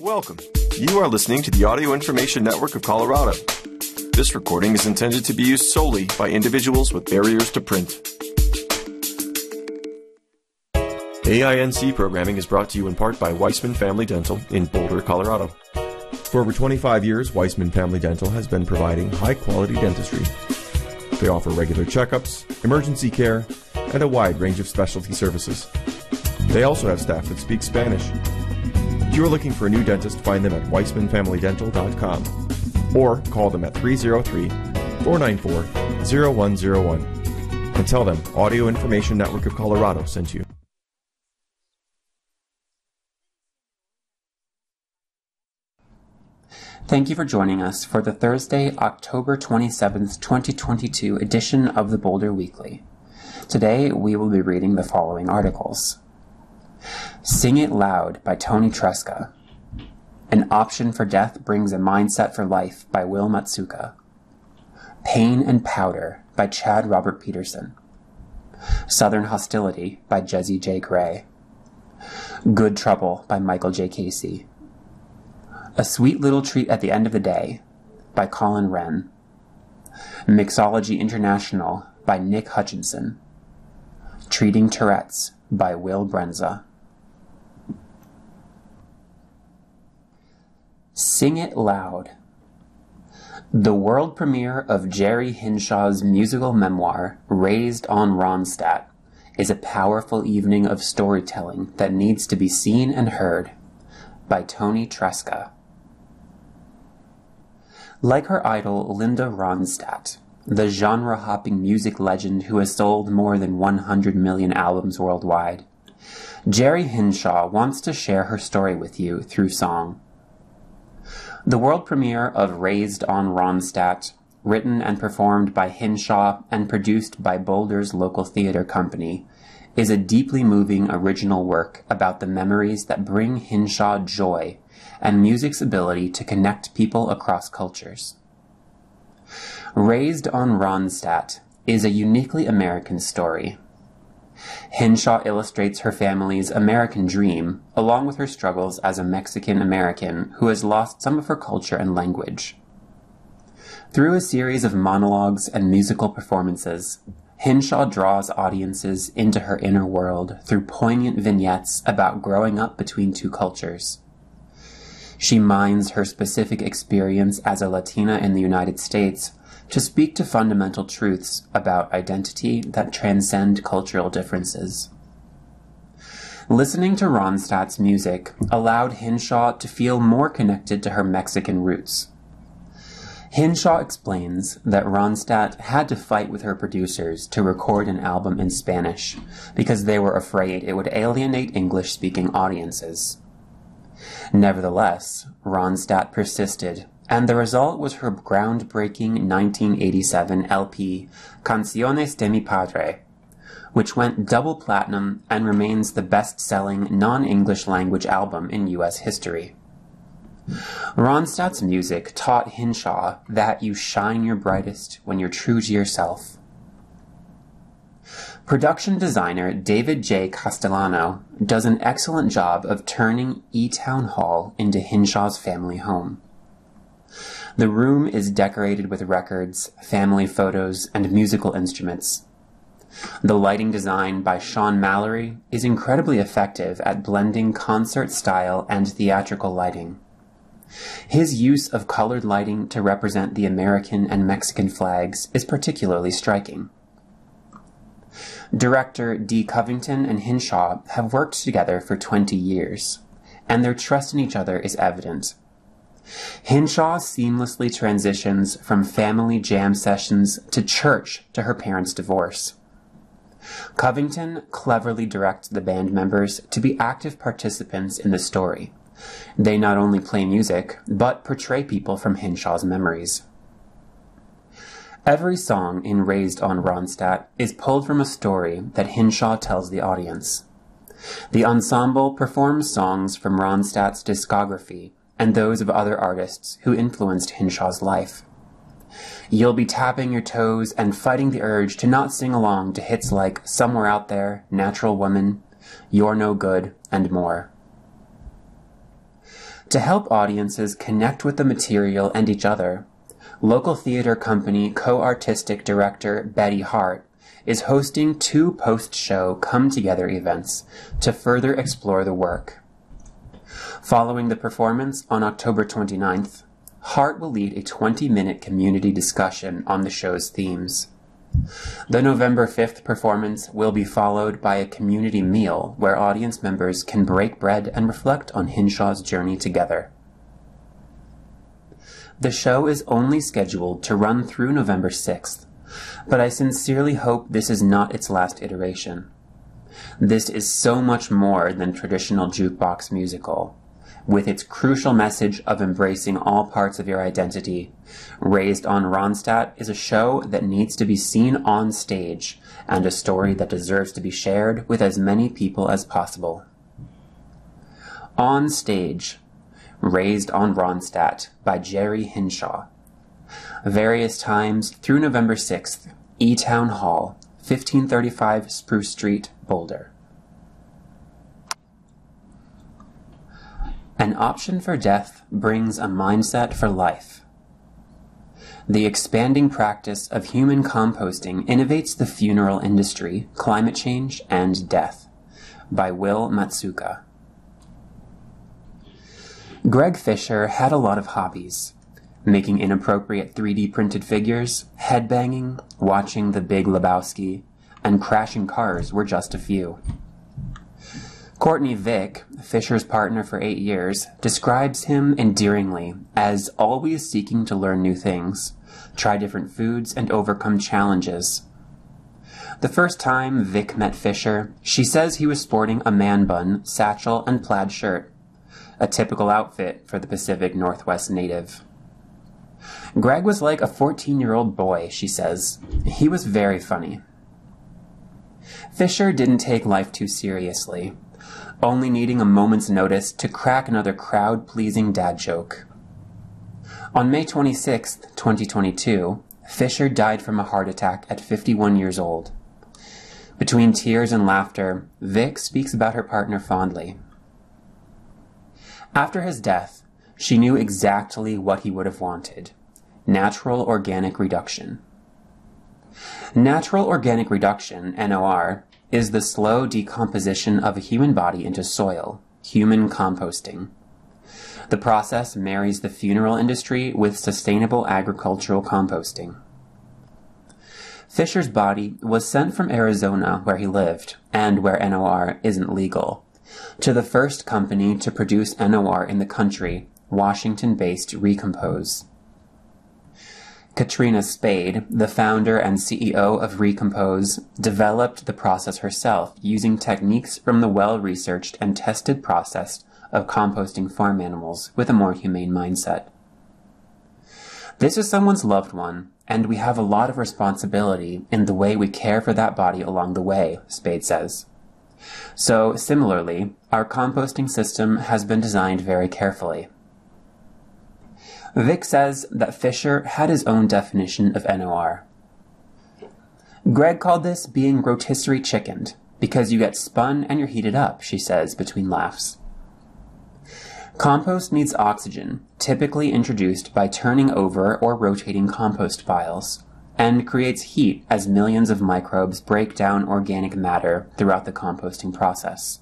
Welcome. You are listening to the Audio Information Network of Colorado. This recording is intended to be used solely by individuals with barriers to print. AINC programming is brought to you in part by Weissman Family Dental in Boulder, Colorado. For over 25 years, Weissman Family Dental has been providing high quality dentistry. They offer regular checkups, emergency care, and a wide range of specialty services. They also have staff that speak Spanish. If you are looking for a new dentist, find them at weissmanfamilydental.com or call them at 303 494 0101 and tell them Audio Information Network of Colorado sent you. Thank you for joining us for the Thursday, October 27th, 2022 edition of the Boulder Weekly. Today we will be reading the following articles. Sing It Loud by Tony Tresca. An Option for Death Brings a Mindset for Life by Will Matsuka. Pain and Powder by Chad Robert Peterson. Southern Hostility by Jessie J. Gray. Good Trouble by Michael J. Casey. A Sweet Little Treat at the End of the Day by Colin Wren. Mixology International by Nick Hutchinson. Treating Tourette's by Will Brenza. Sing It Loud. The world premiere of Jerry Hinshaw's musical memoir, Raised on Ronstadt, is a powerful evening of storytelling that needs to be seen and heard by Tony Tresca. Like her idol Linda Ronstadt, the genre hopping music legend who has sold more than 100 million albums worldwide, Jerry Hinshaw wants to share her story with you through song. The world premiere of Raised on Ronstadt, written and performed by Hinshaw and produced by Boulder's local theater company, is a deeply moving original work about the memories that bring Hinshaw joy and music's ability to connect people across cultures. Raised on Ronstadt is a uniquely American story. Hinshaw illustrates her family's American dream, along with her struggles as a Mexican American who has lost some of her culture and language. Through a series of monologues and musical performances, Hinshaw draws audiences into her inner world through poignant vignettes about growing up between two cultures. She mines her specific experience as a Latina in the United States to speak to fundamental truths about identity that transcend cultural differences. Listening to Ronstadt's music allowed Hinshaw to feel more connected to her Mexican roots. Hinshaw explains that Ronstadt had to fight with her producers to record an album in Spanish because they were afraid it would alienate English speaking audiences. Nevertheless, Ronstadt persisted, and the result was her groundbreaking 1987 LP, Canciones de mi Padre, which went double platinum and remains the best selling non English language album in US history. Ronstadt's music taught Hinshaw that you shine your brightest when you're true to yourself. Production designer David J. Castellano does an excellent job of turning E Town Hall into Hinshaw's family home. The room is decorated with records, family photos, and musical instruments. The lighting design by Sean Mallory is incredibly effective at blending concert style and theatrical lighting. His use of colored lighting to represent the American and Mexican flags is particularly striking. Director D. Covington and Hinshaw have worked together for 20 years, and their trust in each other is evident. Hinshaw seamlessly transitions from family jam sessions to church to her parents' divorce. Covington cleverly directs the band members to be active participants in the story. They not only play music, but portray people from Hinshaw's memories. Every song in Raised on Ronstadt is pulled from a story that Hinshaw tells the audience. The ensemble performs songs from Ronstadt's discography and those of other artists who influenced Hinshaw's life. You'll be tapping your toes and fighting the urge to not sing along to hits like Somewhere Out There, Natural Woman, You're No Good, and more. To help audiences connect with the material and each other, local theater company co-artistic director Betty Hart is hosting two post-show come-together events to further explore the work. Following the performance on October 29th, Hart will lead a 20-minute community discussion on the show's themes. The November 5th performance will be followed by a community meal where audience members can break bread and reflect on Hinshaw's journey together. The show is only scheduled to run through November 6th, but I sincerely hope this is not its last iteration. This is so much more than traditional jukebox musical with its crucial message of embracing all parts of your identity. Raised on Ronstadt is a show that needs to be seen on stage and a story that deserves to be shared with as many people as possible. On Stage, Raised on Ronstadt by Jerry Hinshaw. Various times through November 6th, E Town Hall, 1535 Spruce Street, Boulder. An option for death brings a mindset for life. The expanding practice of human composting innovates the funeral industry, climate change, and death. By Will Matsuka. Greg Fisher had a lot of hobbies. Making inappropriate 3D printed figures, headbanging, watching The Big Lebowski, and crashing cars were just a few. Courtney Vick, Fisher's partner for eight years, describes him endearingly as always seeking to learn new things, try different foods, and overcome challenges. The first time Vick met Fisher, she says he was sporting a man bun, satchel, and plaid shirt, a typical outfit for the Pacific Northwest native. Greg was like a 14 year old boy, she says. He was very funny. Fisher didn't take life too seriously only needing a moment's notice to crack another crowd pleasing dad joke. On May 26, 2022, Fisher died from a heart attack at 51 years old. Between tears and laughter, Vic speaks about her partner fondly. After his death, she knew exactly what he would have wanted natural organic reduction. Natural organic reduction, NOR, is the slow decomposition of a human body into soil, human composting. The process marries the funeral industry with sustainable agricultural composting. Fisher's body was sent from Arizona, where he lived, and where NOR isn't legal, to the first company to produce NOR in the country, Washington based Recompose. Katrina Spade, the founder and CEO of Recompose, developed the process herself using techniques from the well-researched and tested process of composting farm animals with a more humane mindset. This is someone's loved one, and we have a lot of responsibility in the way we care for that body along the way, Spade says. So, similarly, our composting system has been designed very carefully. Vic says that Fisher had his own definition of NOR. Greg called this being rotisserie chickened, because you get spun and you're heated up, she says between laughs. Compost needs oxygen, typically introduced by turning over or rotating compost piles, and creates heat as millions of microbes break down organic matter throughout the composting process.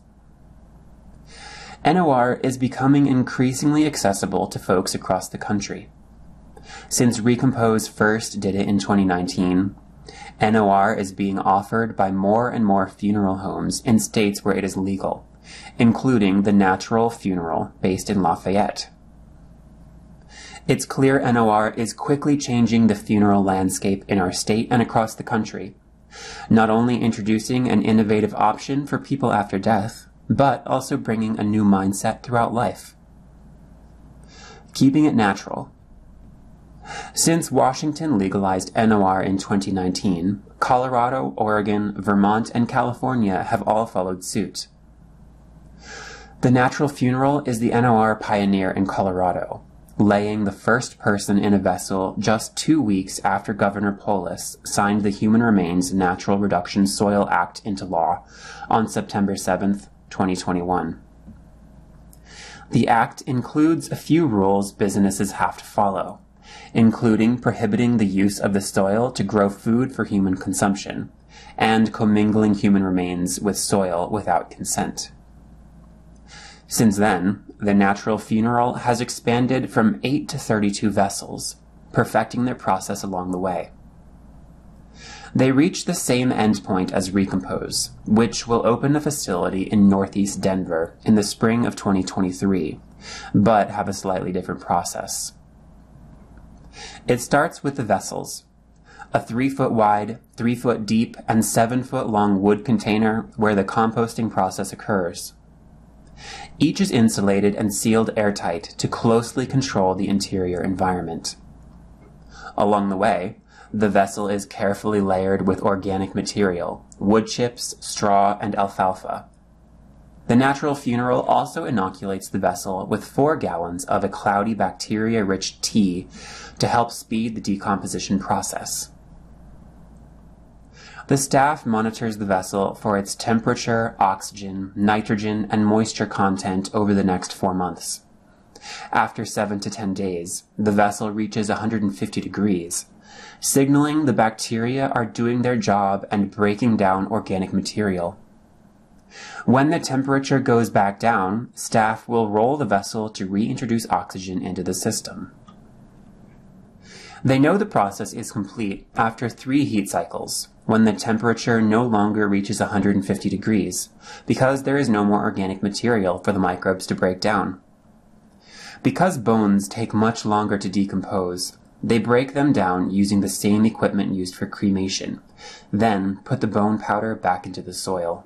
NOR is becoming increasingly accessible to folks across the country. Since Recompose first did it in 2019, NOR is being offered by more and more funeral homes in states where it is legal, including the Natural Funeral based in Lafayette. It's clear NOR is quickly changing the funeral landscape in our state and across the country, not only introducing an innovative option for people after death, but also bringing a new mindset throughout life. Keeping it natural. Since Washington legalized NOR in 2019, Colorado, Oregon, Vermont, and California have all followed suit. The Natural Funeral is the NOR pioneer in Colorado, laying the first person in a vessel just two weeks after Governor Polis signed the Human Remains Natural Reduction Soil Act into law on September 7, 2021. The Act includes a few rules businesses have to follow, including prohibiting the use of the soil to grow food for human consumption, and commingling human remains with soil without consent. Since then, the natural funeral has expanded from 8 to 32 vessels, perfecting their process along the way. They reach the same endpoint as Recompose, which will open a facility in northeast Denver in the spring of 2023, but have a slightly different process. It starts with the vessels. A three foot wide, three foot deep, and seven foot long wood container where the composting process occurs. Each is insulated and sealed airtight to closely control the interior environment. Along the way, the vessel is carefully layered with organic material, wood chips, straw, and alfalfa. The natural funeral also inoculates the vessel with four gallons of a cloudy bacteria rich tea to help speed the decomposition process. The staff monitors the vessel for its temperature, oxygen, nitrogen, and moisture content over the next four months. After 7 to 10 days, the vessel reaches 150 degrees, signaling the bacteria are doing their job and breaking down organic material. When the temperature goes back down, staff will roll the vessel to reintroduce oxygen into the system. They know the process is complete after three heat cycles, when the temperature no longer reaches 150 degrees, because there is no more organic material for the microbes to break down. Because bones take much longer to decompose, they break them down using the same equipment used for cremation, then put the bone powder back into the soil.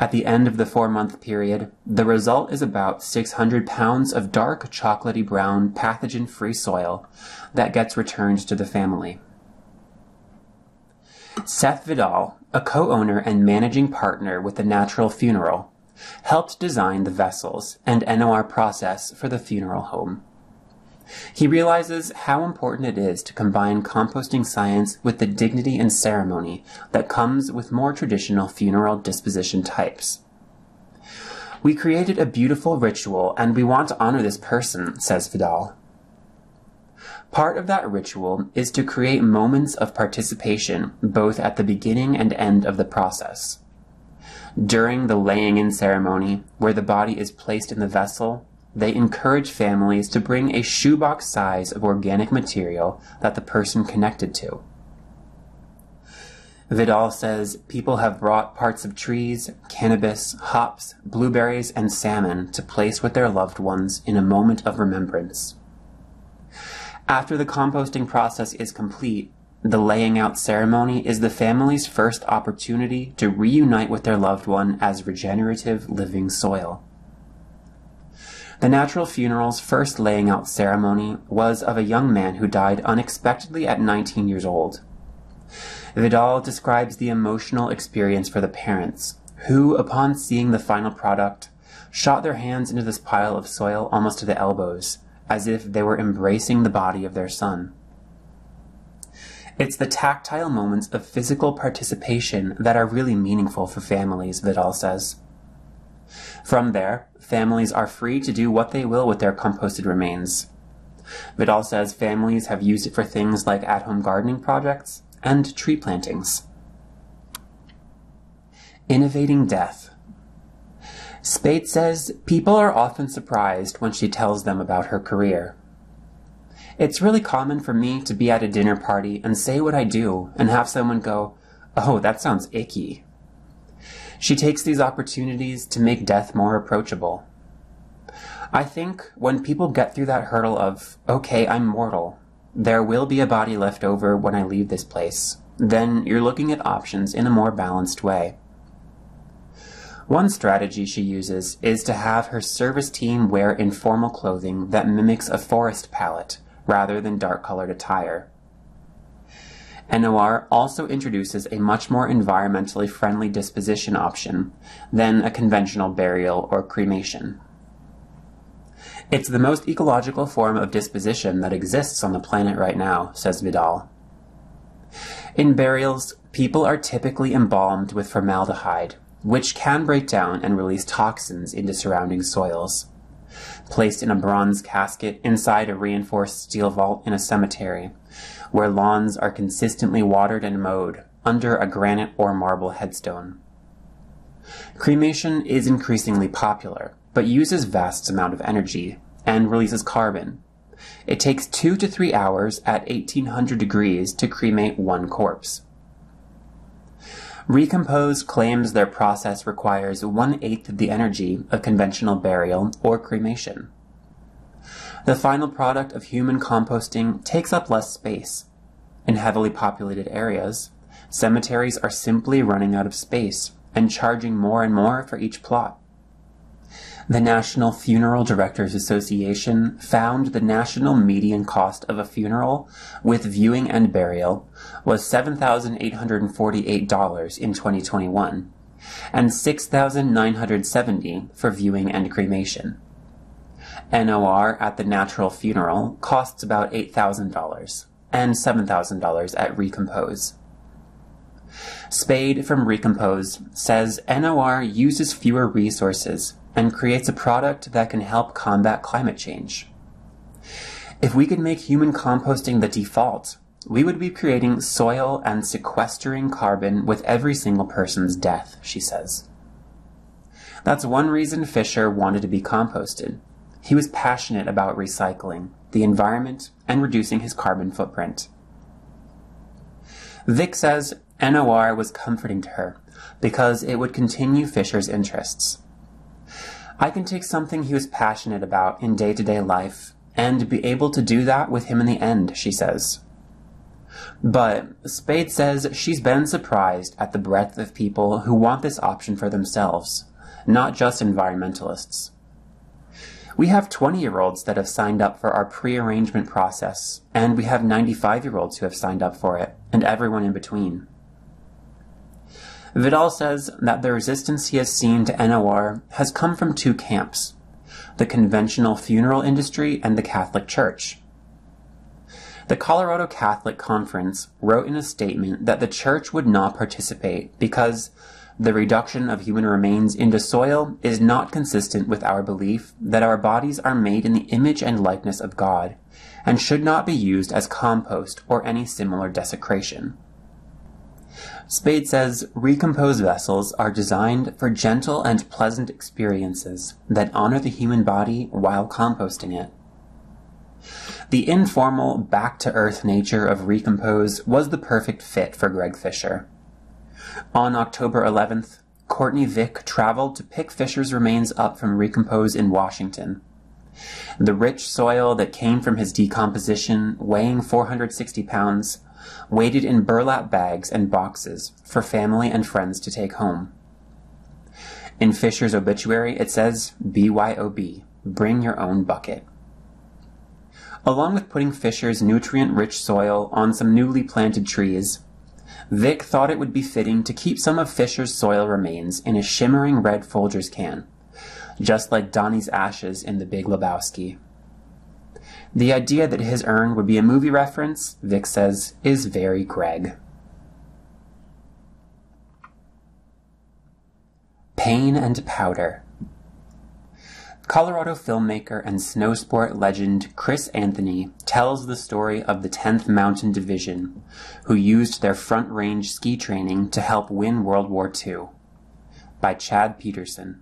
At the end of the four month period, the result is about 600 pounds of dark chocolatey brown pathogen free soil that gets returned to the family. Seth Viddal, a co owner and managing partner with the Natural Funeral, helped design the vessels and NOR process for the funeral home. He realizes how important it is to combine composting science with the dignity and ceremony that comes with more traditional funeral disposition types. We created a beautiful ritual and we want to honor this person, says Viddal. Part of that ritual is to create moments of participation both at the beginning and end of the process. During the laying in ceremony, where the body is placed in the vessel, they encourage families to bring a shoebox size of organic material that the person connected to. Viddal says people have brought parts of trees, cannabis, hops, blueberries, and salmon to place with their loved ones in a moment of remembrance. After the composting process is complete, the laying out ceremony is the family's first opportunity to reunite with their loved one as regenerative living soil. The natural funeral's first laying out ceremony was of a young man who died unexpectedly at 19 years old. Viddal describes the emotional experience for the parents, who, upon seeing the final product, shot their hands into this pile of soil almost to the elbows, as if they were embracing the body of their son. It's the tactile moments of physical participation that are really meaningful for families, Viddal says. From there, families are free to do what they will with their composted remains. Viddal says families have used it for things like at home gardening projects and tree plantings. Innovating death. Spade says people are often surprised when she tells them about her career. It's really common for me to be at a dinner party and say what I do and have someone go, Oh, that sounds icky. She takes these opportunities to make death more approachable. I think when people get through that hurdle of, okay, I'm mortal, there will be a body left over when I leave this place, then you're looking at options in a more balanced way. One strategy she uses is to have her service team wear informal clothing that mimics a forest palette rather than dark colored attire. NOR also introduces a much more environmentally friendly disposition option than a conventional burial or cremation. It's the most ecological form of disposition that exists on the planet right now, says Viddal. In burials, people are typically embalmed with formaldehyde, which can break down and release toxins into surrounding soils. Placed in a bronze casket inside a reinforced steel vault in a cemetery, where lawns are consistently watered and mowed under a granite or marble headstone. Cremation is increasingly popular, but uses vast amount of energy and releases carbon. It takes two to three hours at 1800 degrees to cremate one corpse. Recompose claims their process requires one eighth of the energy of conventional burial or cremation. The final product of human composting takes up less space. In heavily populated areas, cemeteries are simply running out of space and charging more and more for each plot. The National Funeral Directors Association found the national median cost of a funeral with viewing and burial was $7,848 in 2021 and $6,970 for viewing and cremation. NOR at the natural funeral costs about $8,000 and $7,000 at Recompose. Spade from Recompose says NOR uses fewer resources and creates a product that can help combat climate change. If we could make human composting the default, we would be creating soil and sequestering carbon with every single person's death, she says. That's one reason Fisher wanted to be composted. He was passionate about recycling, the environment, and reducing his carbon footprint. Vic says NOR was comforting to her because it would continue Fisher's interests. I can take something he was passionate about in day to day life and be able to do that with him in the end, she says. But Spade says she's been surprised at the breadth of people who want this option for themselves, not just environmentalists. We have 20 year olds that have signed up for our pre arrangement process, and we have 95 year olds who have signed up for it, and everyone in between. Viddal says that the resistance he has seen to NOR has come from two camps the conventional funeral industry and the Catholic Church. The Colorado Catholic Conference wrote in a statement that the church would not participate because the reduction of human remains into soil is not consistent with our belief that our bodies are made in the image and likeness of God and should not be used as compost or any similar desecration. Spade says recompose vessels are designed for gentle and pleasant experiences that honor the human body while composting it. The informal, back to earth nature of Recompose was the perfect fit for Greg Fisher. On October 11th, Courtney Vick traveled to pick Fisher's remains up from Recompose in Washington. The rich soil that came from his decomposition, weighing 460 pounds, waited in burlap bags and boxes for family and friends to take home. In Fisher's obituary, it says BYOB, bring your own bucket. Along with putting Fisher's nutrient rich soil on some newly planted trees, Vic thought it would be fitting to keep some of Fisher's soil remains in a shimmering red Folgers can, just like Donnie's ashes in The Big Lebowski. The idea that his urn would be a movie reference, Vic says, is very Greg. Pain and Powder. Colorado filmmaker and snowsport legend Chris Anthony tells the story of the 10th Mountain Division, who used their front range ski training to help win World War II. By Chad Peterson.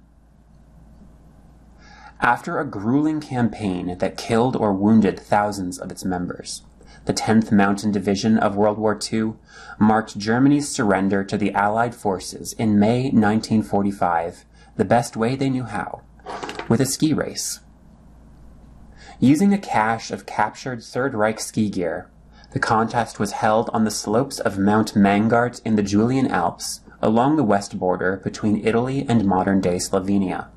After a grueling campaign that killed or wounded thousands of its members, the 10th Mountain Division of World War II marked Germany's surrender to the Allied forces in May 1945 the best way they knew how, with a ski race. Using a cache of captured Third Reich ski gear, the contest was held on the slopes of Mount Mangart in the Julian Alps, along the west border between Italy and modern day Slovenia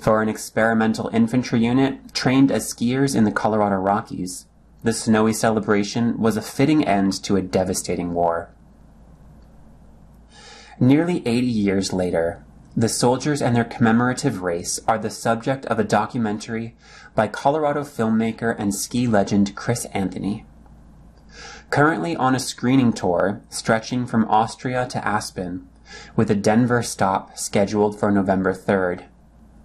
for an experimental infantry unit trained as skiers in the Colorado Rockies. The snowy celebration was a fitting end to a devastating war. Nearly 80 years later, the soldiers and their commemorative race are the subject of a documentary by Colorado filmmaker and ski legend Chris Anthony. Currently on a screening tour stretching from Austria to Aspen, with a Denver stop scheduled for November 3rd.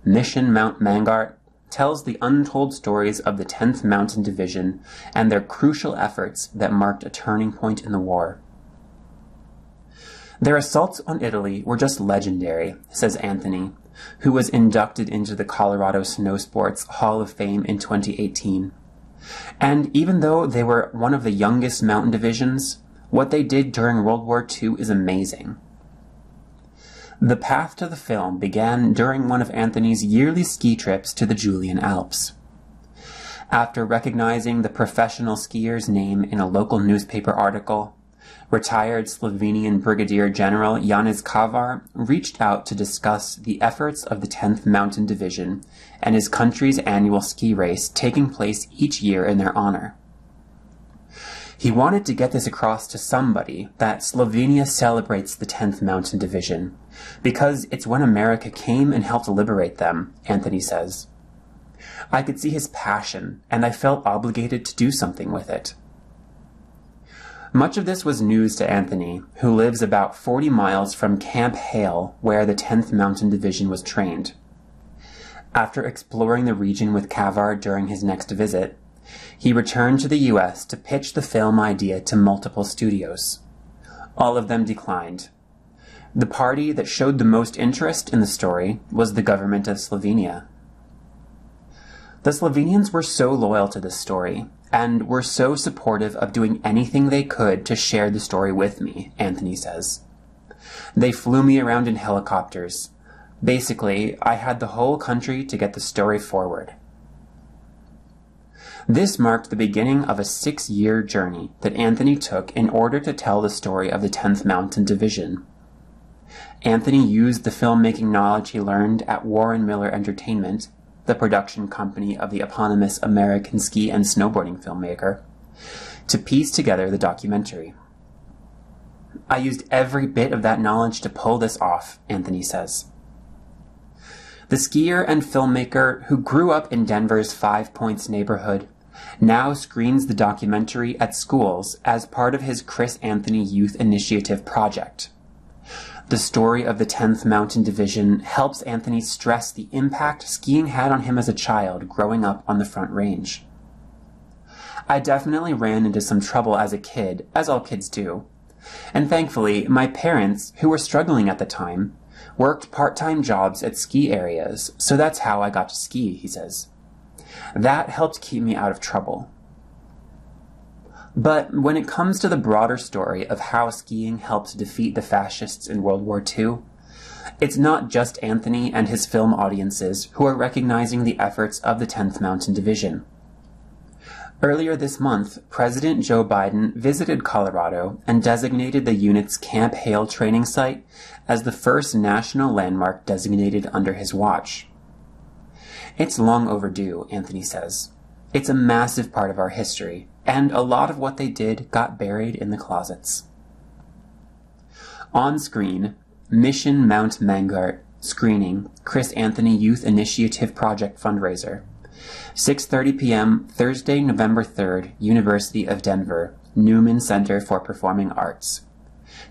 Mission Mount Mangart tells the untold stories of the 10th Mountain Division and their crucial efforts that marked a turning point in the war. Their assaults on Italy were just legendary, says Anthony, who was inducted into the Colorado Snow Sports Hall of Fame in 2018. And even though they were one of the youngest mountain divisions, what they did during World War II is amazing. The path to the film began during one of Anthony's yearly ski trips to the Julian Alps. After recognizing the professional skier's name in a local newspaper article, retired Slovenian Brigadier General Janez Kavar reached out to discuss the efforts of the 10th Mountain Division and his country's annual ski race taking place each year in their honor. He wanted to get this across to somebody that Slovenia celebrates the 10th Mountain Division because it's when America came and helped liberate them, Anthony says. I could see his passion, and I felt obligated to do something with it. Much of this was news to Anthony, who lives about 40 miles from Camp Hale, where the 10th Mountain Division was trained. After exploring the region with Kavar during his next visit, he returned to the US to pitch the film idea to multiple studios. All of them declined. The party that showed the most interest in the story was the government of Slovenia. The Slovenians were so loyal to this story and were so supportive of doing anything they could to share the story with me, Anthony says. They flew me around in helicopters. Basically, I had the whole country to get the story forward. This marked the beginning of a six year journey that Anthony took in order to tell the story of the 10th Mountain Division. Anthony used the filmmaking knowledge he learned at Warren Miller Entertainment the production company of the eponymous American ski and snowboarding filmmaker, to piece together the documentary. I used every bit of that knowledge to pull this off, Anthony says. The skier and filmmaker who grew up in Denver's Five Points neighborhood now screens the documentary at schools as part of his Chris Anthony Youth Initiative project. The story of the 10th Mountain Division helps Anthony stress the impact skiing had on him as a child growing up on the Front Range. I definitely ran into some trouble as a kid, as all kids do. And thankfully, my parents, who were struggling at the time, worked part time jobs at ski areas, so that's how I got to ski, he says. That helped keep me out of trouble. But when it comes to the broader story of how skiing helped defeat the fascists in World War II, it's not just Anthony and his film audiences who are recognizing the efforts of the 10th Mountain Division. Earlier this month, President Joe Biden visited Colorado and designated the unit's Camp Hale training site as the first national landmark designated under his watch. It's long overdue, Anthony says. It's a massive part of our history, and a lot of what they did got buried in the closets. On screen, Mission Mount Mangart screening Chris Anthony Youth Initiative Project fundraiser. 6:30 p.m. Thursday, November 3rd, University of Denver, Newman Center for Performing Arts.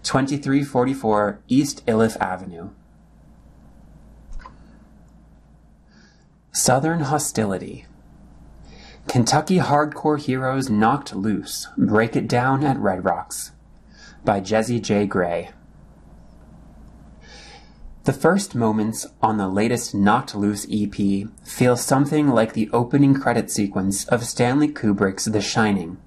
2344 East Iliff Avenue. Southern Hostility Kentucky Hardcore Heroes Knocked Loose Break It Down at Red Rocks by Jesse J. Gray. The first moments on the latest Knocked Loose EP feel something like the opening credit sequence of Stanley Kubrick's The Shining.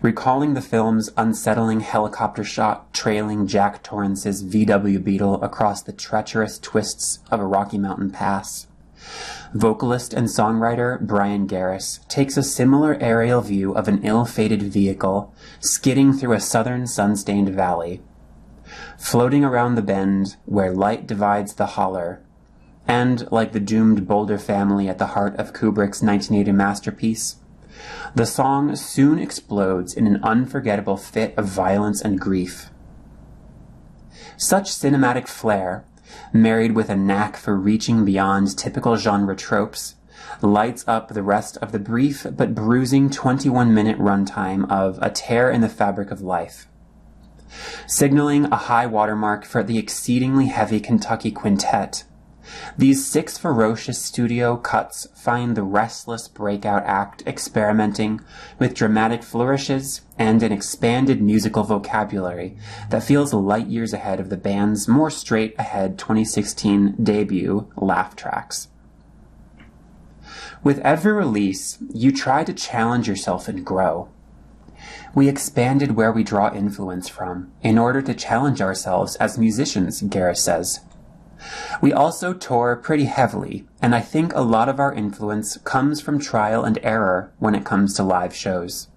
Recalling the film's unsettling helicopter shot trailing Jack Torrance's VW Beetle across the treacherous twists of a Rocky Mountain pass Vocalist and songwriter Bryan Garris takes a similar aerial view of an ill-fated vehicle skidding through a southern sun-stained valley. Floating around the bend where light divides the holler, and like the doomed Boulder family at the heart of Kubrick's 1980 masterpiece, the song soon explodes in an unforgettable fit of violence and grief. Such cinematic flair married with a knack for reaching beyond typical genre tropes, lights up the rest of the brief but bruising 21 minute runtime of A Tear in the Fabric of Life. signaling a high watermark for the exceedingly heavy Kentucky Quintet. These six ferocious studio cuts find the restless breakout act experimenting with dramatic flourishes and an expanded musical vocabulary that feels light years ahead of the band's more straight ahead 2016 debut, Laugh Tracks. With every release, you try to challenge yourself and grow. We expanded where we draw influence from in order to challenge ourselves as musicians, Garris says. We also tour pretty heavily, and I think a lot of our influence comes from trial and error when it comes to live shows.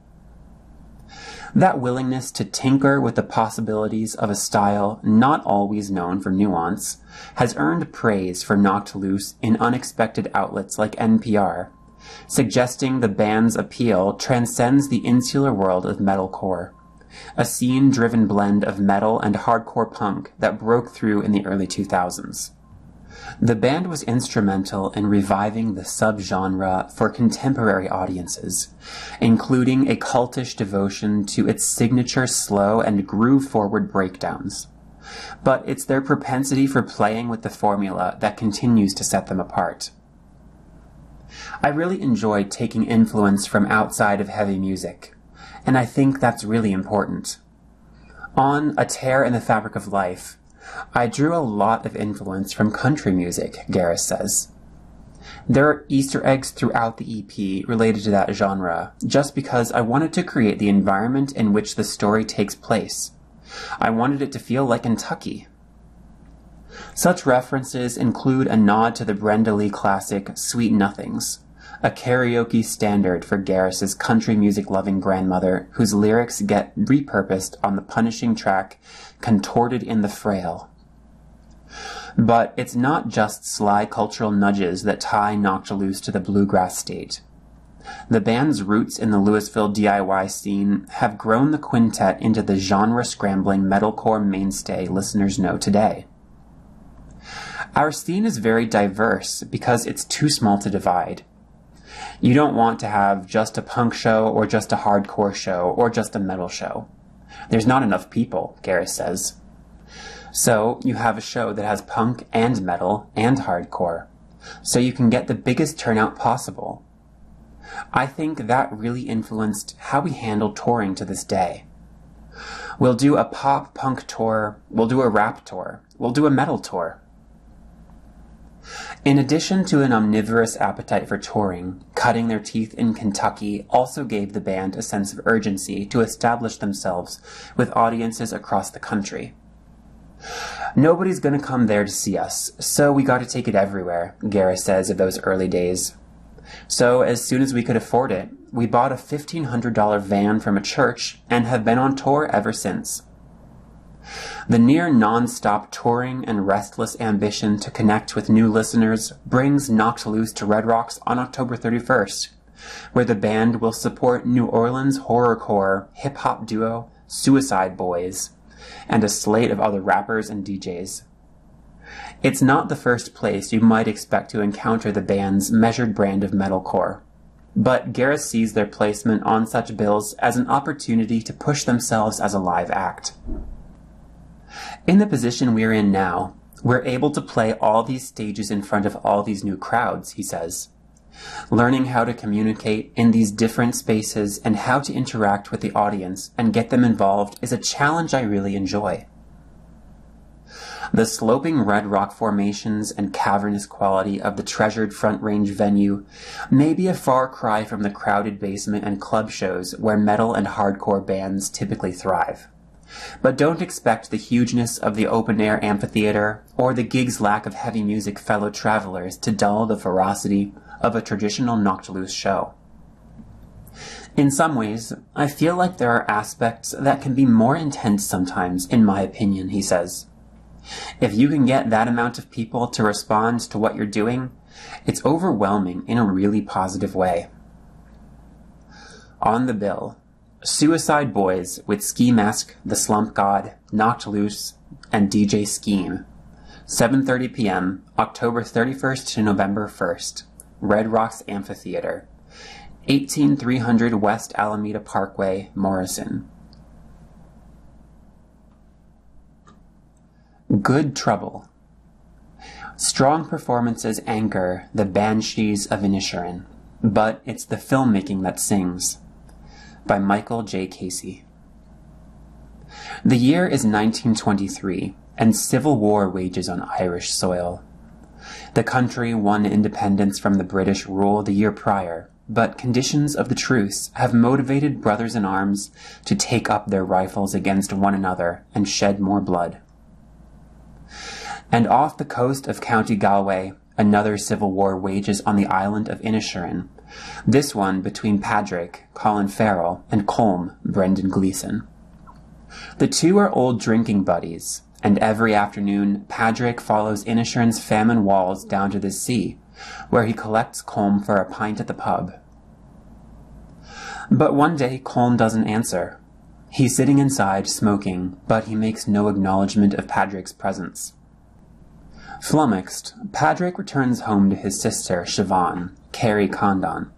That willingness to tinker with the possibilities of a style not always known for nuance has earned praise for Knocked Loose in unexpected outlets like NPR, suggesting the band's appeal transcends the insular world of metalcore a scene driven blend of metal and hardcore punk that broke through in the early 2000s. The band was instrumental in reviving the subgenre for contemporary audiences, including a cultish devotion to its signature slow and groove forward breakdowns. But it's their propensity for playing with the formula that continues to set them apart. I really enjoy taking influence from outside of heavy music and I think that's really important. On A Tear in the Fabric of Life, I drew a lot of influence from country music, Garris says. There are Easter eggs throughout the EP related to that genre, just because I wanted to create the environment in which the story takes place. I wanted it to feel like Kentucky. Such references include a nod to the Brenda Lee classic Sweet Nothings, a karaoke standard for Garris's country music loving grandmother, whose lyrics get repurposed on the punishing track Contorted in the Frail. But it's not just sly cultural nudges that tie Loose to the bluegrass state. The band's roots in the Louisville DIY scene have grown the quintet into the genre scrambling metalcore mainstay listeners know today. Our scene is very diverse because it's too small to divide. You don't want to have just a punk show or just a hardcore show or just a metal show. There's not enough people, Garris says. So you have a show that has punk and metal and hardcore, so you can get the biggest turnout possible. I think that really influenced how we handle touring to this day. We'll do a pop punk tour, we'll do a rap tour, we'll do a metal tour. In addition to an omnivorous appetite for touring, cutting their teeth in Kentucky also gave the band a sense of urgency to establish themselves with audiences across the country. Nobody's gonna come there to see us, so we gotta take it everywhere, Garris says of those early days. So, as soon as we could afford it, we bought a $1,500 van from a church and have been on tour ever since. The near non-stop touring and restless ambition to connect with new listeners brings Knocked Loose to Red Rocks on October 31st, where the band will support New Orleans horrorcore hip-hop duo Suicide Boys and a slate of other rappers and DJs. It's not the first place you might expect to encounter the band's measured brand of metalcore. But Garris sees their placement on such bills as an opportunity to push themselves as a live act. In the position we're in now, we're able to play all these stages in front of all these new crowds, he says. Learning how to communicate in these different spaces and how to interact with the audience and get them involved is a challenge I really enjoy. The sloping red rock formations and cavernous quality of the treasured Front Range venue may be a far cry from the crowded basement and club shows where metal and hardcore bands typically thrive. But don't expect the hugeness of the open air amphitheater or the gig's lack of heavy music fellow travelers to dull the ferocity of a traditional loose show. In some ways, I feel like there are aspects that can be more intense sometimes, in my opinion, he says. If you can get that amount of people to respond to what you're doing, it's overwhelming in a really positive way. On the bill, Suicide Boys with Ski Mask, The Slump God, Knocked Loose, and DJ Scheme. 7:30 p.m. October 31st to November 1st. Red Rocks Amphitheater. 18300 West Alameda Parkway, Morrison. Good Trouble. Strong performances anchor the Banshees of Inisherin, but it's the filmmaking that sings. By Michael J. Casey. The year is 1923, and civil war wages on Irish soil. The country won independence from the British rule the year prior, but conditions of the truce have motivated brothers in arms to take up their rifles against one another and shed more blood. And off the coast of County Galway, another civil war wages on the island of Inisherin, this one between Padraig, Colin Farrell, and Colm, Brendan Gleeson. The two are old drinking buddies, and every afternoon Padraig follows Inisherin's famine walls down to the sea, where he collects Colm for a pint at the pub. But one day Colm doesn't answer. He's sitting inside smoking, but he makes no acknowledgement of Padraig's presence. Flummoxed, Padraig returns home to his sister, Siobhan, Kerry Condon,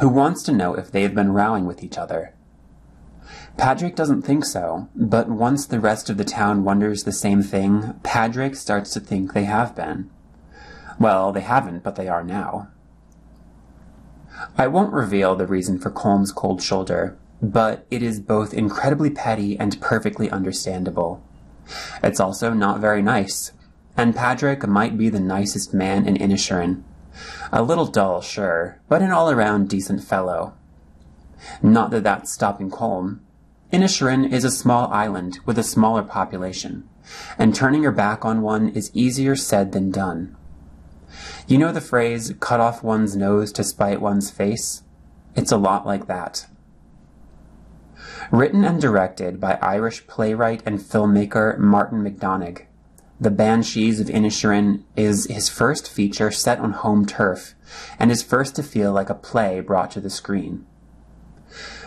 who wants to know if they've been rowing with each other. Padraig doesn't think so, but once the rest of the town wonders the same thing, Padraig starts to think they have been. Well, they haven't, but they are now. I won't reveal the reason for Colm's cold shoulder, but it is both incredibly petty and perfectly understandable. It's also not very nice, and Padraig might be the nicest man in Inisherin. A little dull, sure, but an all-around decent fellow. Not that that's stopping Colm. Inisherin is a small island with a smaller population, and turning your back on one is easier said than done. You know the phrase, cut off one's nose to spite one's face? It's a lot like that. Written and directed by Irish playwright and filmmaker Martin McDonagh, The Banshees of Inisherin is his first feature set on home turf, and his first to feel like a play brought to the screen.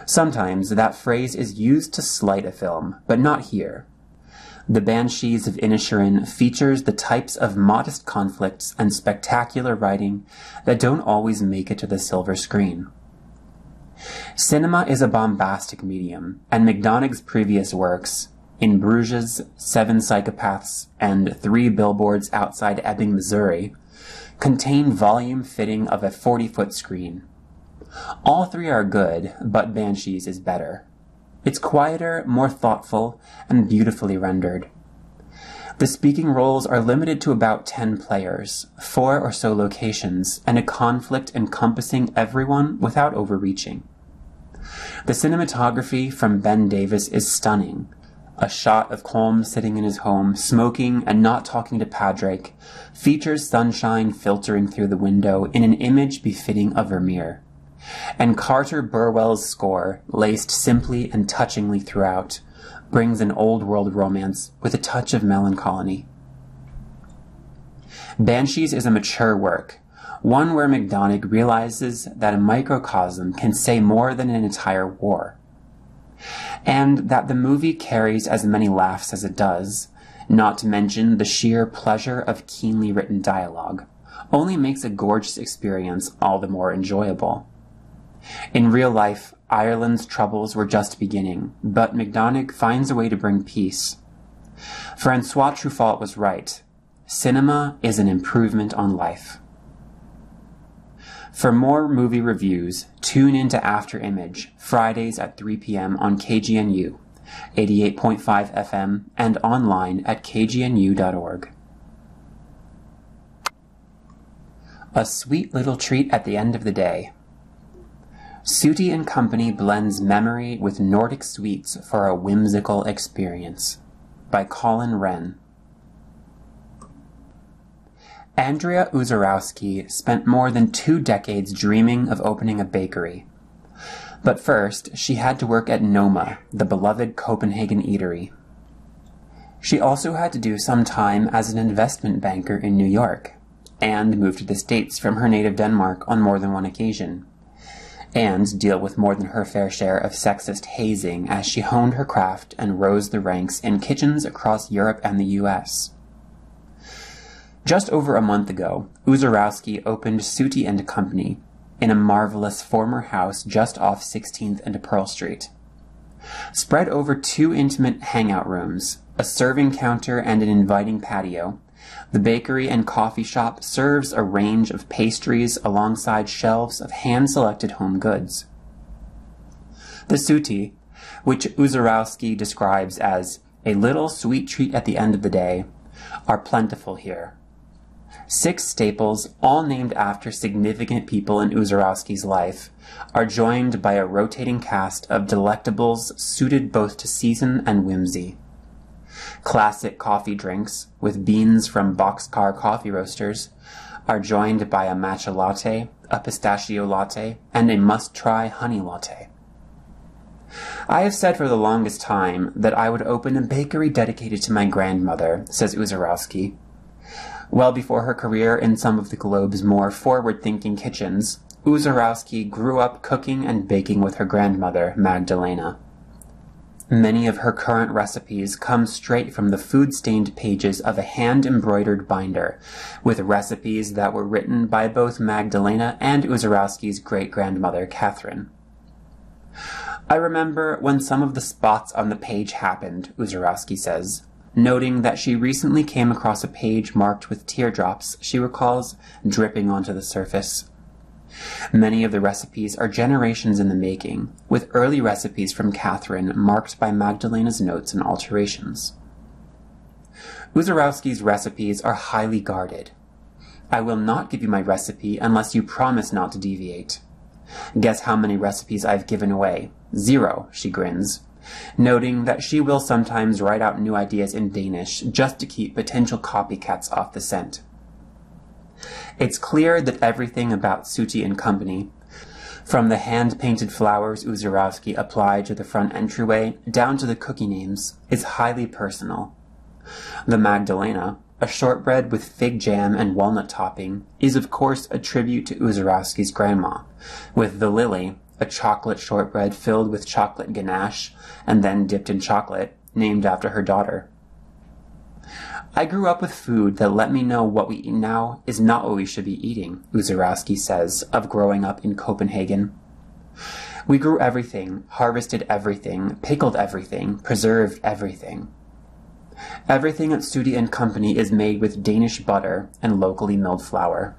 Sometimes that phrase is used to slight a film, but not here. The Banshees of Inisherin features the types of modest conflicts and spectacular writing that don't always make it to the silver screen. Cinema is a bombastic medium, and McDonagh's previous works, In Bruges, Seven Psychopaths, and Three Billboards Outside Ebbing, Missouri, contain volume fitting of a 40 foot screen. All three are good, but Banshees is better. It's quieter, more thoughtful, and beautifully rendered. The speaking roles are limited to about 10 players, four or so locations, and a conflict encompassing everyone without overreaching. The cinematography from Ben Davis is stunning. A shot of Colm sitting in his home, smoking and not talking to Padraig, features sunshine filtering through the window in an image befitting a Vermeer and Carter Burwell's score, laced simply and touchingly throughout, brings an old world romance with a touch of melancholy. Banshees is a mature work, one where McDonagh realizes that a microcosm can say more than an entire war. And that the movie carries as many laughs as it does, not to mention the sheer pleasure of keenly written dialogue, only makes a gorgeous experience all the more enjoyable. In real life, Ireland's troubles were just beginning, but McDonagh finds a way to bring peace. Francois Truffaut was right. Cinema is an improvement on life. For more movie reviews, tune into After Image, Fridays at 3 p.m. on KGNU, 88.5 FM, and online at kgnu.org. A sweet little treat at the end of the day. Sooty and Company blends memory with Nordic sweets for a whimsical experience. By Colin Wren. Andrea Uzorowski spent more than two decades dreaming of opening a bakery. But first, she had to work at Noma, the beloved Copenhagen eatery. She also had to do some time as an investment banker in New York, and moved to the States from her native Denmark on more than one occasion and deal with more than her fair share of sexist hazing as she honed her craft and rose the ranks in kitchens across Europe and the US. Just over a month ago, Uzorowski opened and Company in a marvelous former house just off 16th and Pearl Street. Spread over two intimate hangout rooms, a serving counter, and an inviting patio, the bakery and coffee shop serves a range of pastries alongside shelves of hand-selected home goods. The suti, which Uzarowski describes as a little sweet treat at the end of the day, are plentiful here. Six staples, all named after significant people in Uzarowski's life, are joined by a rotating cast of delectables suited both to season and whimsy. Classic coffee drinks, with beans from boxcar coffee roasters, are joined by a matcha latte, a pistachio latte, and a must-try honey latte. I have said for the longest time that I would open a bakery dedicated to my grandmother, says Uzarowski. Well before her career in some of the globe's more forward-thinking kitchens, Uzarowski grew up cooking and baking with her grandmother, Magdalena. Many of her current recipes come straight from the food-stained pages of a hand-embroidered binder, with recipes that were written by both Magdalena and Uzarowski's great-grandmother, Catherine. I remember when some of the spots on the page happened, Uzarowski says, noting that she recently came across a page marked with teardrops she recalls dripping onto the surface. Many of the recipes are generations in the making, with early recipes from Catherine marked by Magdalena's notes and alterations. Uzarowski's recipes are highly guarded. I will not give you my recipe unless you promise not to deviate. Guess how many recipes I've given away? Zero, she grins, noting that she will sometimes write out new ideas in Danish just to keep potential copycats off the scent. It's clear that everything about Suti and Company, from the hand-painted flowers Uzarowski applied to the front entryway down to the cookie names, is highly personal. The Magdalena, a shortbread with fig jam and walnut topping, is of course a tribute to Uzarowski's grandma, with the Lily, a chocolate shortbread filled with chocolate ganache and then dipped in chocolate, named after her daughter. I grew up with food that let me know what we eat now is not what we should be eating, Uzarowski says of growing up in Copenhagen. We grew everything, harvested everything, pickled everything, preserved everything. Everything at Suti and Company is made with Danish butter and locally milled flour.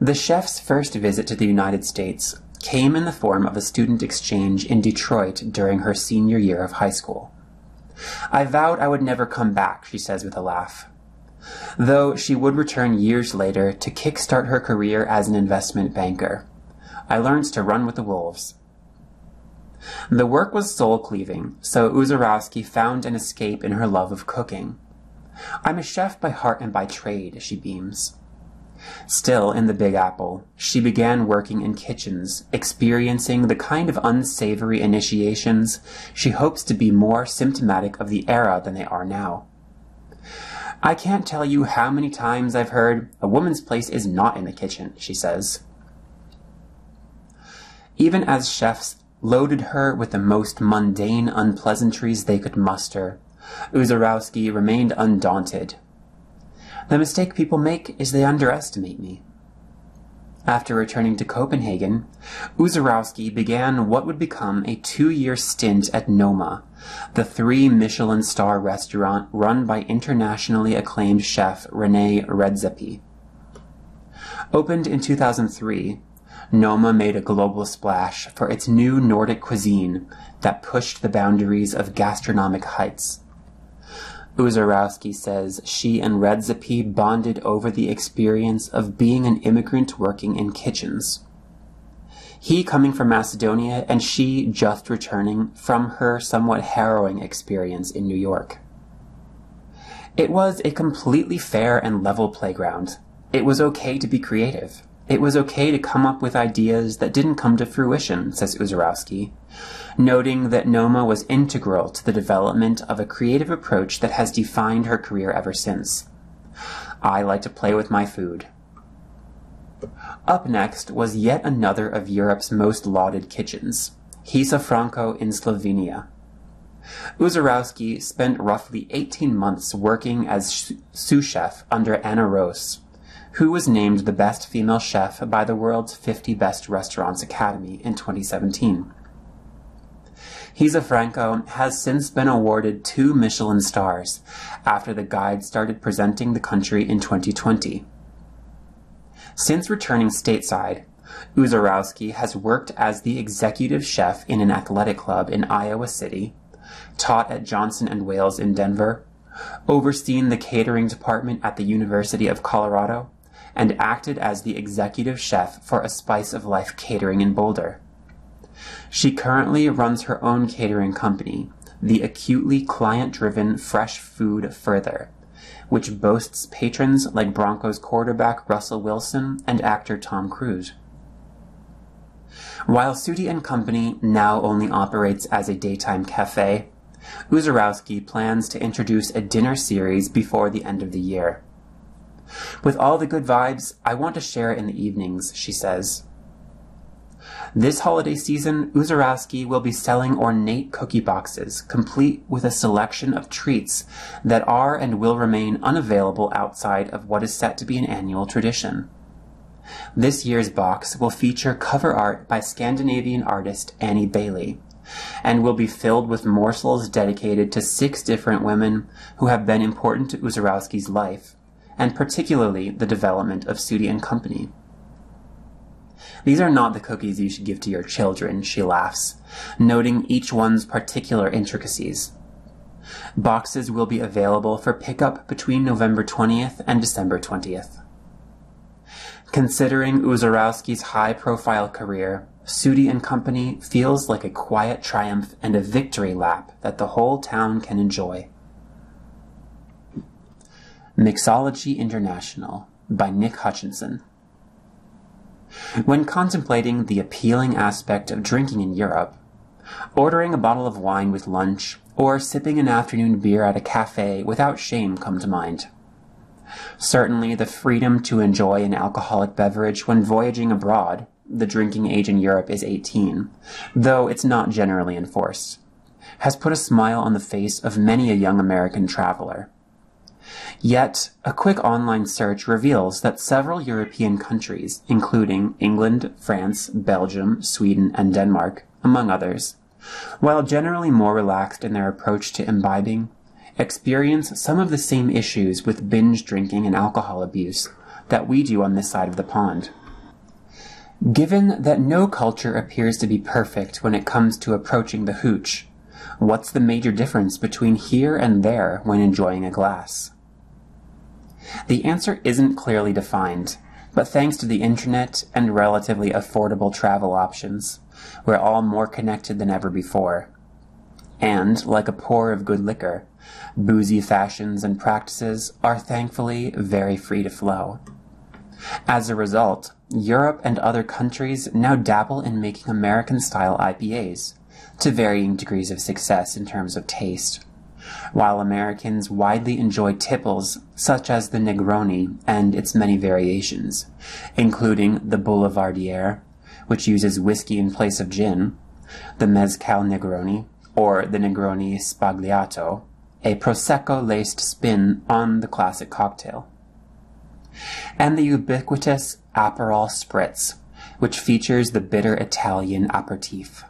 The chef's first visit to the United States came in the form of a student exchange in Detroit during her senior year of high school. I vowed I would never come back, she says with a laugh. Though she would return years later to kickstart her career as an investment banker. I learned to run with the wolves. The work was soul cleaving, so Uzarowski found an escape in her love of cooking. I'm a chef by heart and by trade, she beams. Still in the Big Apple, she began working in kitchens, experiencing the kind of unsavory initiations she hopes to be more symptomatic of the era than they are now. I can't tell you how many times I've heard, a woman's place is not in the kitchen, she says. Even as chefs loaded her with the most mundane unpleasantries they could muster, Uzarowski remained undaunted, the mistake people make is they underestimate me. After returning to Copenhagen, Uzarowski began what would become a two-year stint at Noma, the three Michelin star restaurant run by internationally acclaimed chef Rene Redzepi. Opened in 2003, Noma made a global splash for its new Nordic cuisine that pushed the boundaries of gastronomic heights. Uzarowski says she and Redzepi bonded over the experience of being an immigrant working in kitchens. He coming from Macedonia and she just returning from her somewhat harrowing experience in New York. It was a completely fair and level playground. It was okay to be creative. It was okay to come up with ideas that didn't come to fruition, says Uzarowski, noting that Noma was integral to the development of a creative approach that has defined her career ever since. I like to play with my food. Up next was yet another of Europe's most lauded kitchens, Hiša Franko in Slovenia. Uzarowski spent roughly 18 months working as sous chef under Ana Roš, who was named the best female chef by the world's 50 Best Restaurants Academy in 2017. Hiša Franko has since been awarded two Michelin stars after the guide started presenting the country in 2020. Since returning stateside, Uzorowski has worked as the executive chef in an athletic club in Iowa City, taught at Johnson & Wales in Denver, overseen the catering department at the University of Colorado, and acted as the executive chef for a Spice of Life catering in Boulder. She currently runs her own catering company, the acutely client driven Fresh Food Further, which boasts patrons like Broncos quarterback Russell Wilson and actor Tom Cruise. While Sudi and Company now only operates as a daytime cafe, Uzorowski plans to introduce a dinner series before the end of the year. With all the good vibes, I want to share in the evenings, she says. This holiday season, Uzorowski will be selling ornate cookie boxes, complete with a selection of treats that are and will remain unavailable outside of what is set to be an annual tradition. This year's box will feature cover art by Scandinavian artist Annie Bailey and will be filled with morsels dedicated to six different women who have been important to Uzorowski's life, and particularly the development of Sudi and Company. These are not the cookies you should give to your children, she laughs, noting each one's particular intricacies. Boxes will be available for pickup between November 20th and December 20th. Considering Uzorowski's high profile career, Sudi and Company feels like a quiet triumph and a victory lap that the whole town can enjoy. Mixology International by Nick Hutchinson. When contemplating the appealing aspect of drinking in Europe, ordering a bottle of wine with lunch or sipping an afternoon beer at a cafe without shame come to mind. Certainly, the freedom to enjoy an alcoholic beverage when voyaging abroad, the drinking age in Europe is 18, though it's not generally enforced, has put a smile on the face of many a young American traveler. Yet, a quick online search reveals that several European countries, including England, France, Belgium, Sweden, and Denmark, among others, while generally more relaxed in their approach to imbibing, experience some of the same issues with binge drinking and alcohol abuse that we do on this side of the pond. Given that no culture appears to be perfect when it comes to approaching the hooch, what's the major difference between here and there when enjoying a glass? The answer isn't clearly defined, but thanks to the internet and relatively affordable travel options, we're all more connected than ever before. And, like a pour of good liquor, Boozy fashions and practices are thankfully very free to flow. As a result, Europe and other countries now dabble in making American style IPAs, to varying degrees of success in terms of taste. While Americans widely enjoy tipples such as the Negroni and its many variations, including the Boulevardier, which uses whiskey in place of gin, the Mezcal Negroni, or the Negroni Sbagliato, a Prosecco laced spin on the classic cocktail. And the ubiquitous Aperol Spritz, which features the bitter Italian aperitif.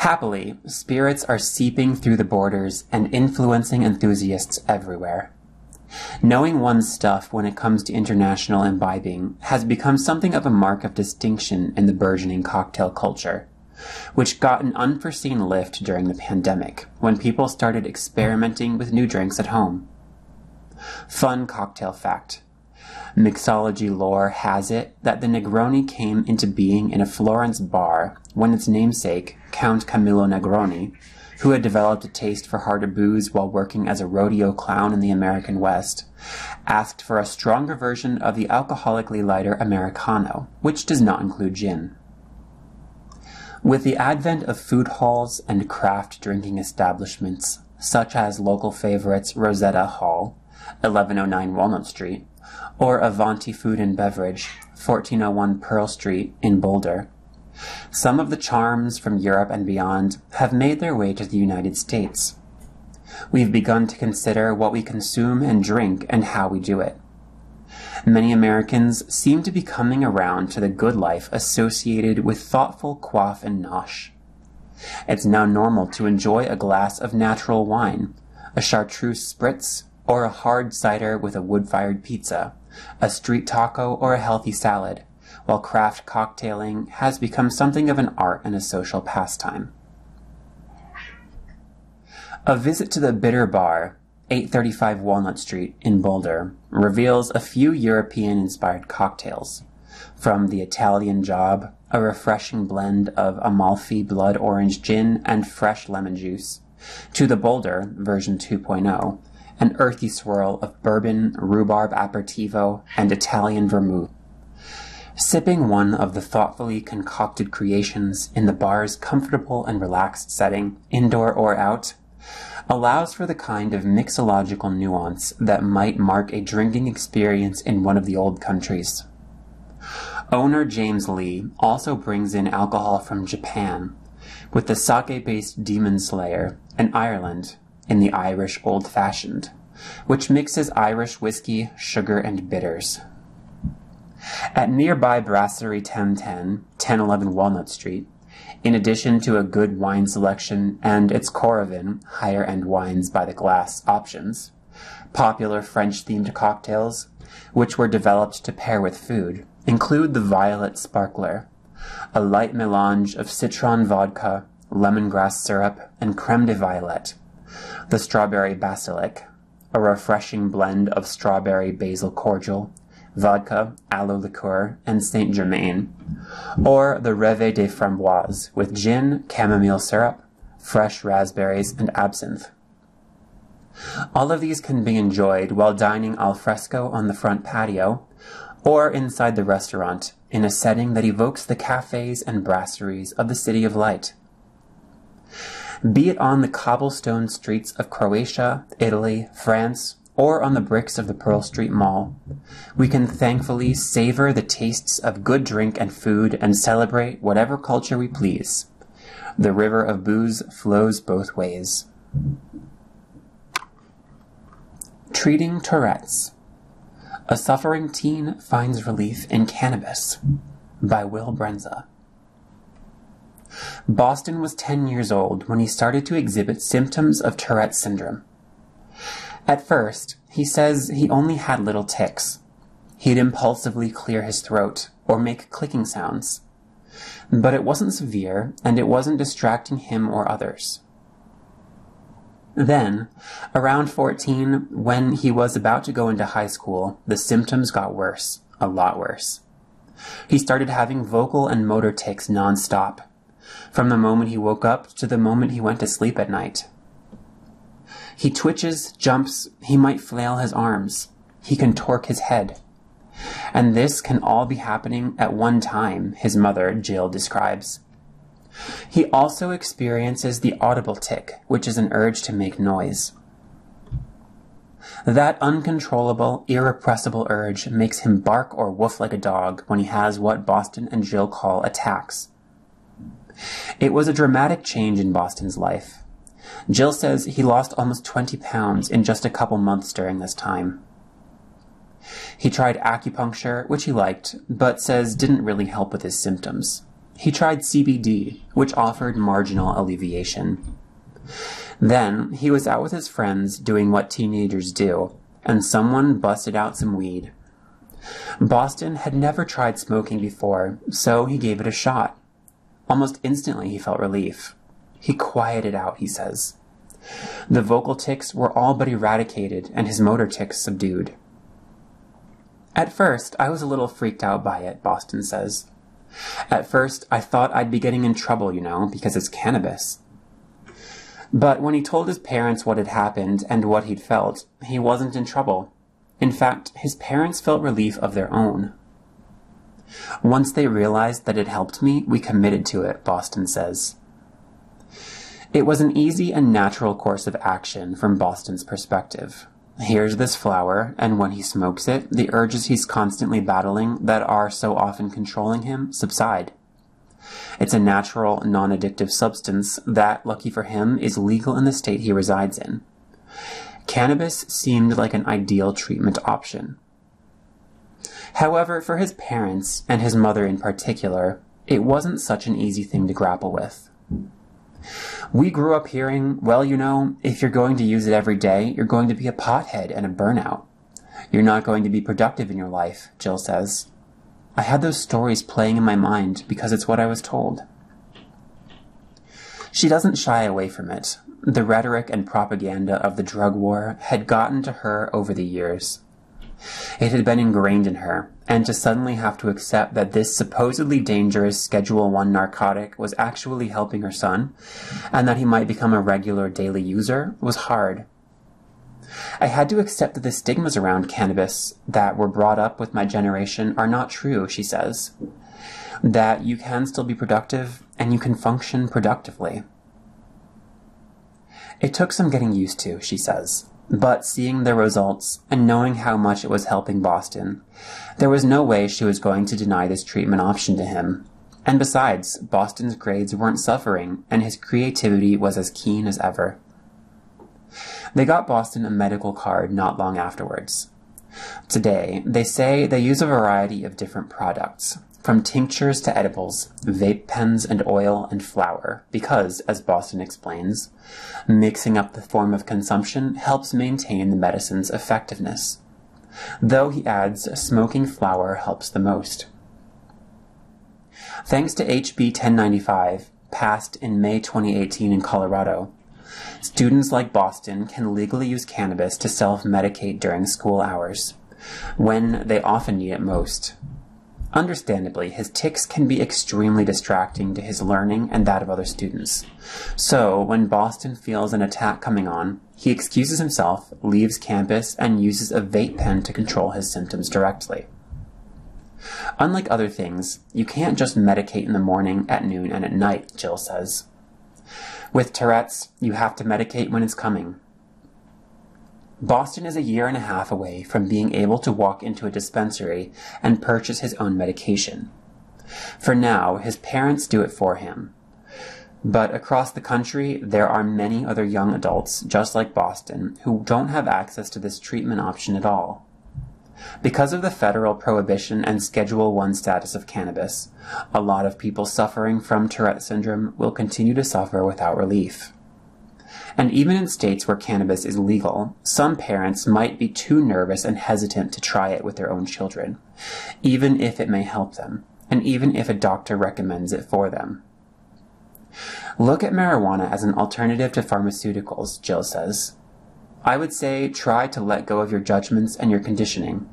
Happily, spirits are seeping through the borders and influencing enthusiasts everywhere. Knowing one's stuff when it comes to international imbibing has become something of a mark of distinction in the burgeoning cocktail culture which got an unforeseen lift during the pandemic when people started experimenting with new drinks at home. Fun cocktail fact. Mixology lore has it that the Negroni came into being in a Florence bar when its namesake, Count Camillo Negroni, who had developed a taste for harder booze while working as a rodeo clown in the American West, asked for a stronger version of the alcoholically lighter Americano, which does not include gin. With the advent of food halls and craft drinking establishments, such as local favorites Rosetta Hall, 1109 Walnut Street, or Avanti Food and Beverage, 1401 Pearl Street in Boulder, some of the charms from Europe and beyond have made their way to the United States. We've begun to consider what we consume and drink and how we do it. Many Americans seem to be coming around to the good life associated with thoughtful quaff and nosh. It's now normal to enjoy a glass of natural wine, a chartreuse spritz, or a hard cider with a wood fired pizza, a street taco, or a healthy salad, while craft cocktailing has become something of an art and a social pastime. A visit to the Bitter Bar, 835 Walnut Street in Boulder, reveals a few European inspired cocktails. From the Italian Job, a refreshing blend of Amalfi blood orange gin and fresh lemon juice, to the Boulder version 2.0, an earthy swirl of bourbon, rhubarb aperitivo, and Italian vermouth. Sipping one of the thoughtfully concocted creations in the bar's comfortable and relaxed setting, indoor or out, allows for the kind of mixological nuance that might mark a drinking experience in one of the old countries. Owner James Lee also brings in alcohol from Japan, with the sake-based Demon Slayer, and Ireland in the Irish Old Fashioned, which mixes Irish whiskey, sugar, and bitters. At nearby Brasserie 1010, 1011 Walnut Street, in addition to a good wine selection and its Coravin, higher end wines by the glass options, popular French themed cocktails, which were developed to pair with food, include the Violet Sparkler, a light melange of citron vodka, lemongrass syrup, and creme de violet, the Strawberry Basilic, a refreshing blend of strawberry basil cordial, vodka, aloe liqueur, and Saint Germain, or the Rêve des Framboises with gin, chamomile syrup, fresh raspberries, and absinthe. All of these can be enjoyed while dining al fresco on the front patio or inside the restaurant in a setting that evokes the cafes and brasseries of the City of Light. Be it on the cobblestone streets of Croatia, Italy, France, or on the bricks of the Pearl Street Mall. We can thankfully savor the tastes of good drink and food and celebrate whatever culture we please. The river of booze flows both ways. Treating Tourette's. A suffering teen finds relief in cannabis by Will Brendza. Boston was 10 years old when he started to exhibit symptoms of Tourette's syndrome. At first, he says he only had little tics. He'd impulsively clear his throat or make clicking sounds. But it wasn't severe and it wasn't distracting him or others. Then, around 14, when he was about to go into high school, the symptoms got worse, a lot worse. He started having vocal and motor tics nonstop, from the moment he woke up to the moment he went to sleep at night. He twitches, jumps, he might flail his arms. He can torque his head. And this can all be happening at one time, his mother, Jill, describes. He also experiences the audible tic, which is an urge to make noise. That uncontrollable, irrepressible urge makes him bark or woof like a dog when he has what Boston and Jill call attacks. It was a dramatic change in Boston's life. Jill says he lost almost 20 pounds in just a couple months during this time. He tried acupuncture, which he liked, but says didn't really help with his symptoms. He tried CBD, which offered marginal alleviation. Then he was out with his friends doing what teenagers do, and someone busted out some weed. Boston had never tried smoking before, so he gave it a shot. Almost instantly he felt relief. He quieted out, he says. The vocal tics were all but eradicated and his motor tics subdued. At first, I was a little freaked out by it, Boston says. At first, I thought I'd be getting in trouble, you know, because it's cannabis. But when he told his parents what had happened and what he'd felt, he wasn't in trouble. In fact, his parents felt relief of their own. Once they realized that it helped me, we committed to it, Boston says. It was an easy and natural course of action from Boston's perspective. Here's this flower, and when he smokes it, the urges he's constantly battling that are so often controlling him subside. It's a natural, non addictive substance that, lucky for him, is legal in the state he resides in. Cannabis seemed like an ideal treatment option. However, for his parents, and his mother in particular, it wasn't such an easy thing to grapple with. We grew up hearing, well, you know, if you're going to use it every day, you're going to be a pothead and a burnout. You're not going to be productive in your life, Jill says. I had those stories playing in my mind because it's what I was told. She doesn't shy away from it. The rhetoric and propaganda of the drug war had gotten to her over the years. It had been ingrained in her, and to suddenly have to accept that this supposedly dangerous Schedule 1 narcotic was actually helping her son, and that he might become a regular daily user, was hard. I had to accept that the stigmas around cannabis that were brought up with my generation are not true, she says. That you can still be productive and you can function productively. It took some getting used to, she says, but seeing the results and knowing how much it was helping Boston, there was no way she was going to deny this treatment option to him. And besides, Boston's grades weren't suffering and his creativity was as keen as ever. They got Boston a medical card not long afterwards. Today, they say they use a variety of different products, from tinctures to edibles, vape pens and oil and flour, because, as Boston explains, mixing up the form of consumption helps maintain the medicine's effectiveness. Though he adds, smoking flour helps the most. Thanks to HB 1095, passed in May 2018 in Colorado, Students like Boston can legally use cannabis to self medicate during school hours, when they often need it most. Understandably, his tics can be extremely distracting to his learning and that of other students. So, when Boston feels an attack coming on, he excuses himself, leaves campus, and uses a vape pen to control his symptoms directly. Unlike other things, you can't just medicate in the morning, at noon, and at night, Jill says. With Tourette's, you have to medicate when it's coming. Boston is a year and a half away from being able to walk into a dispensary and purchase his own medication. For now, his parents do it for him. But across the country, there are many other young adults, just like Boston, who don't have access to this treatment option at all. Because of the federal prohibition and Schedule 1 status of cannabis, a lot of people suffering from Tourette syndrome will continue to suffer without relief. And even in states where cannabis is legal, some parents might be too nervous and hesitant to try it with their own children, even if it may help them, and even if a doctor recommends it for them. Look at marijuana as an alternative to pharmaceuticals, Jill says. I would say try to let go of your judgments and your conditioning.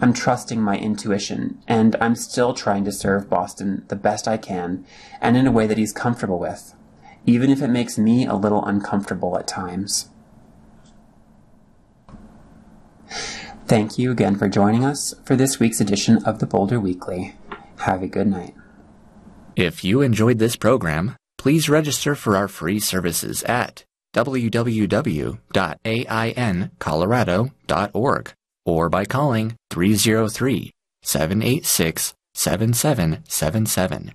I'm trusting my intuition, and I'm still trying to serve Boston the best I can and in a way that he's comfortable with, even if it makes me a little uncomfortable at times. Thank you again for joining us for this week's edition of the Boulder Weekly. Have a good night. If you enjoyed this program, please register for our free services at www.aincolorado.org or by calling 303 786 7777.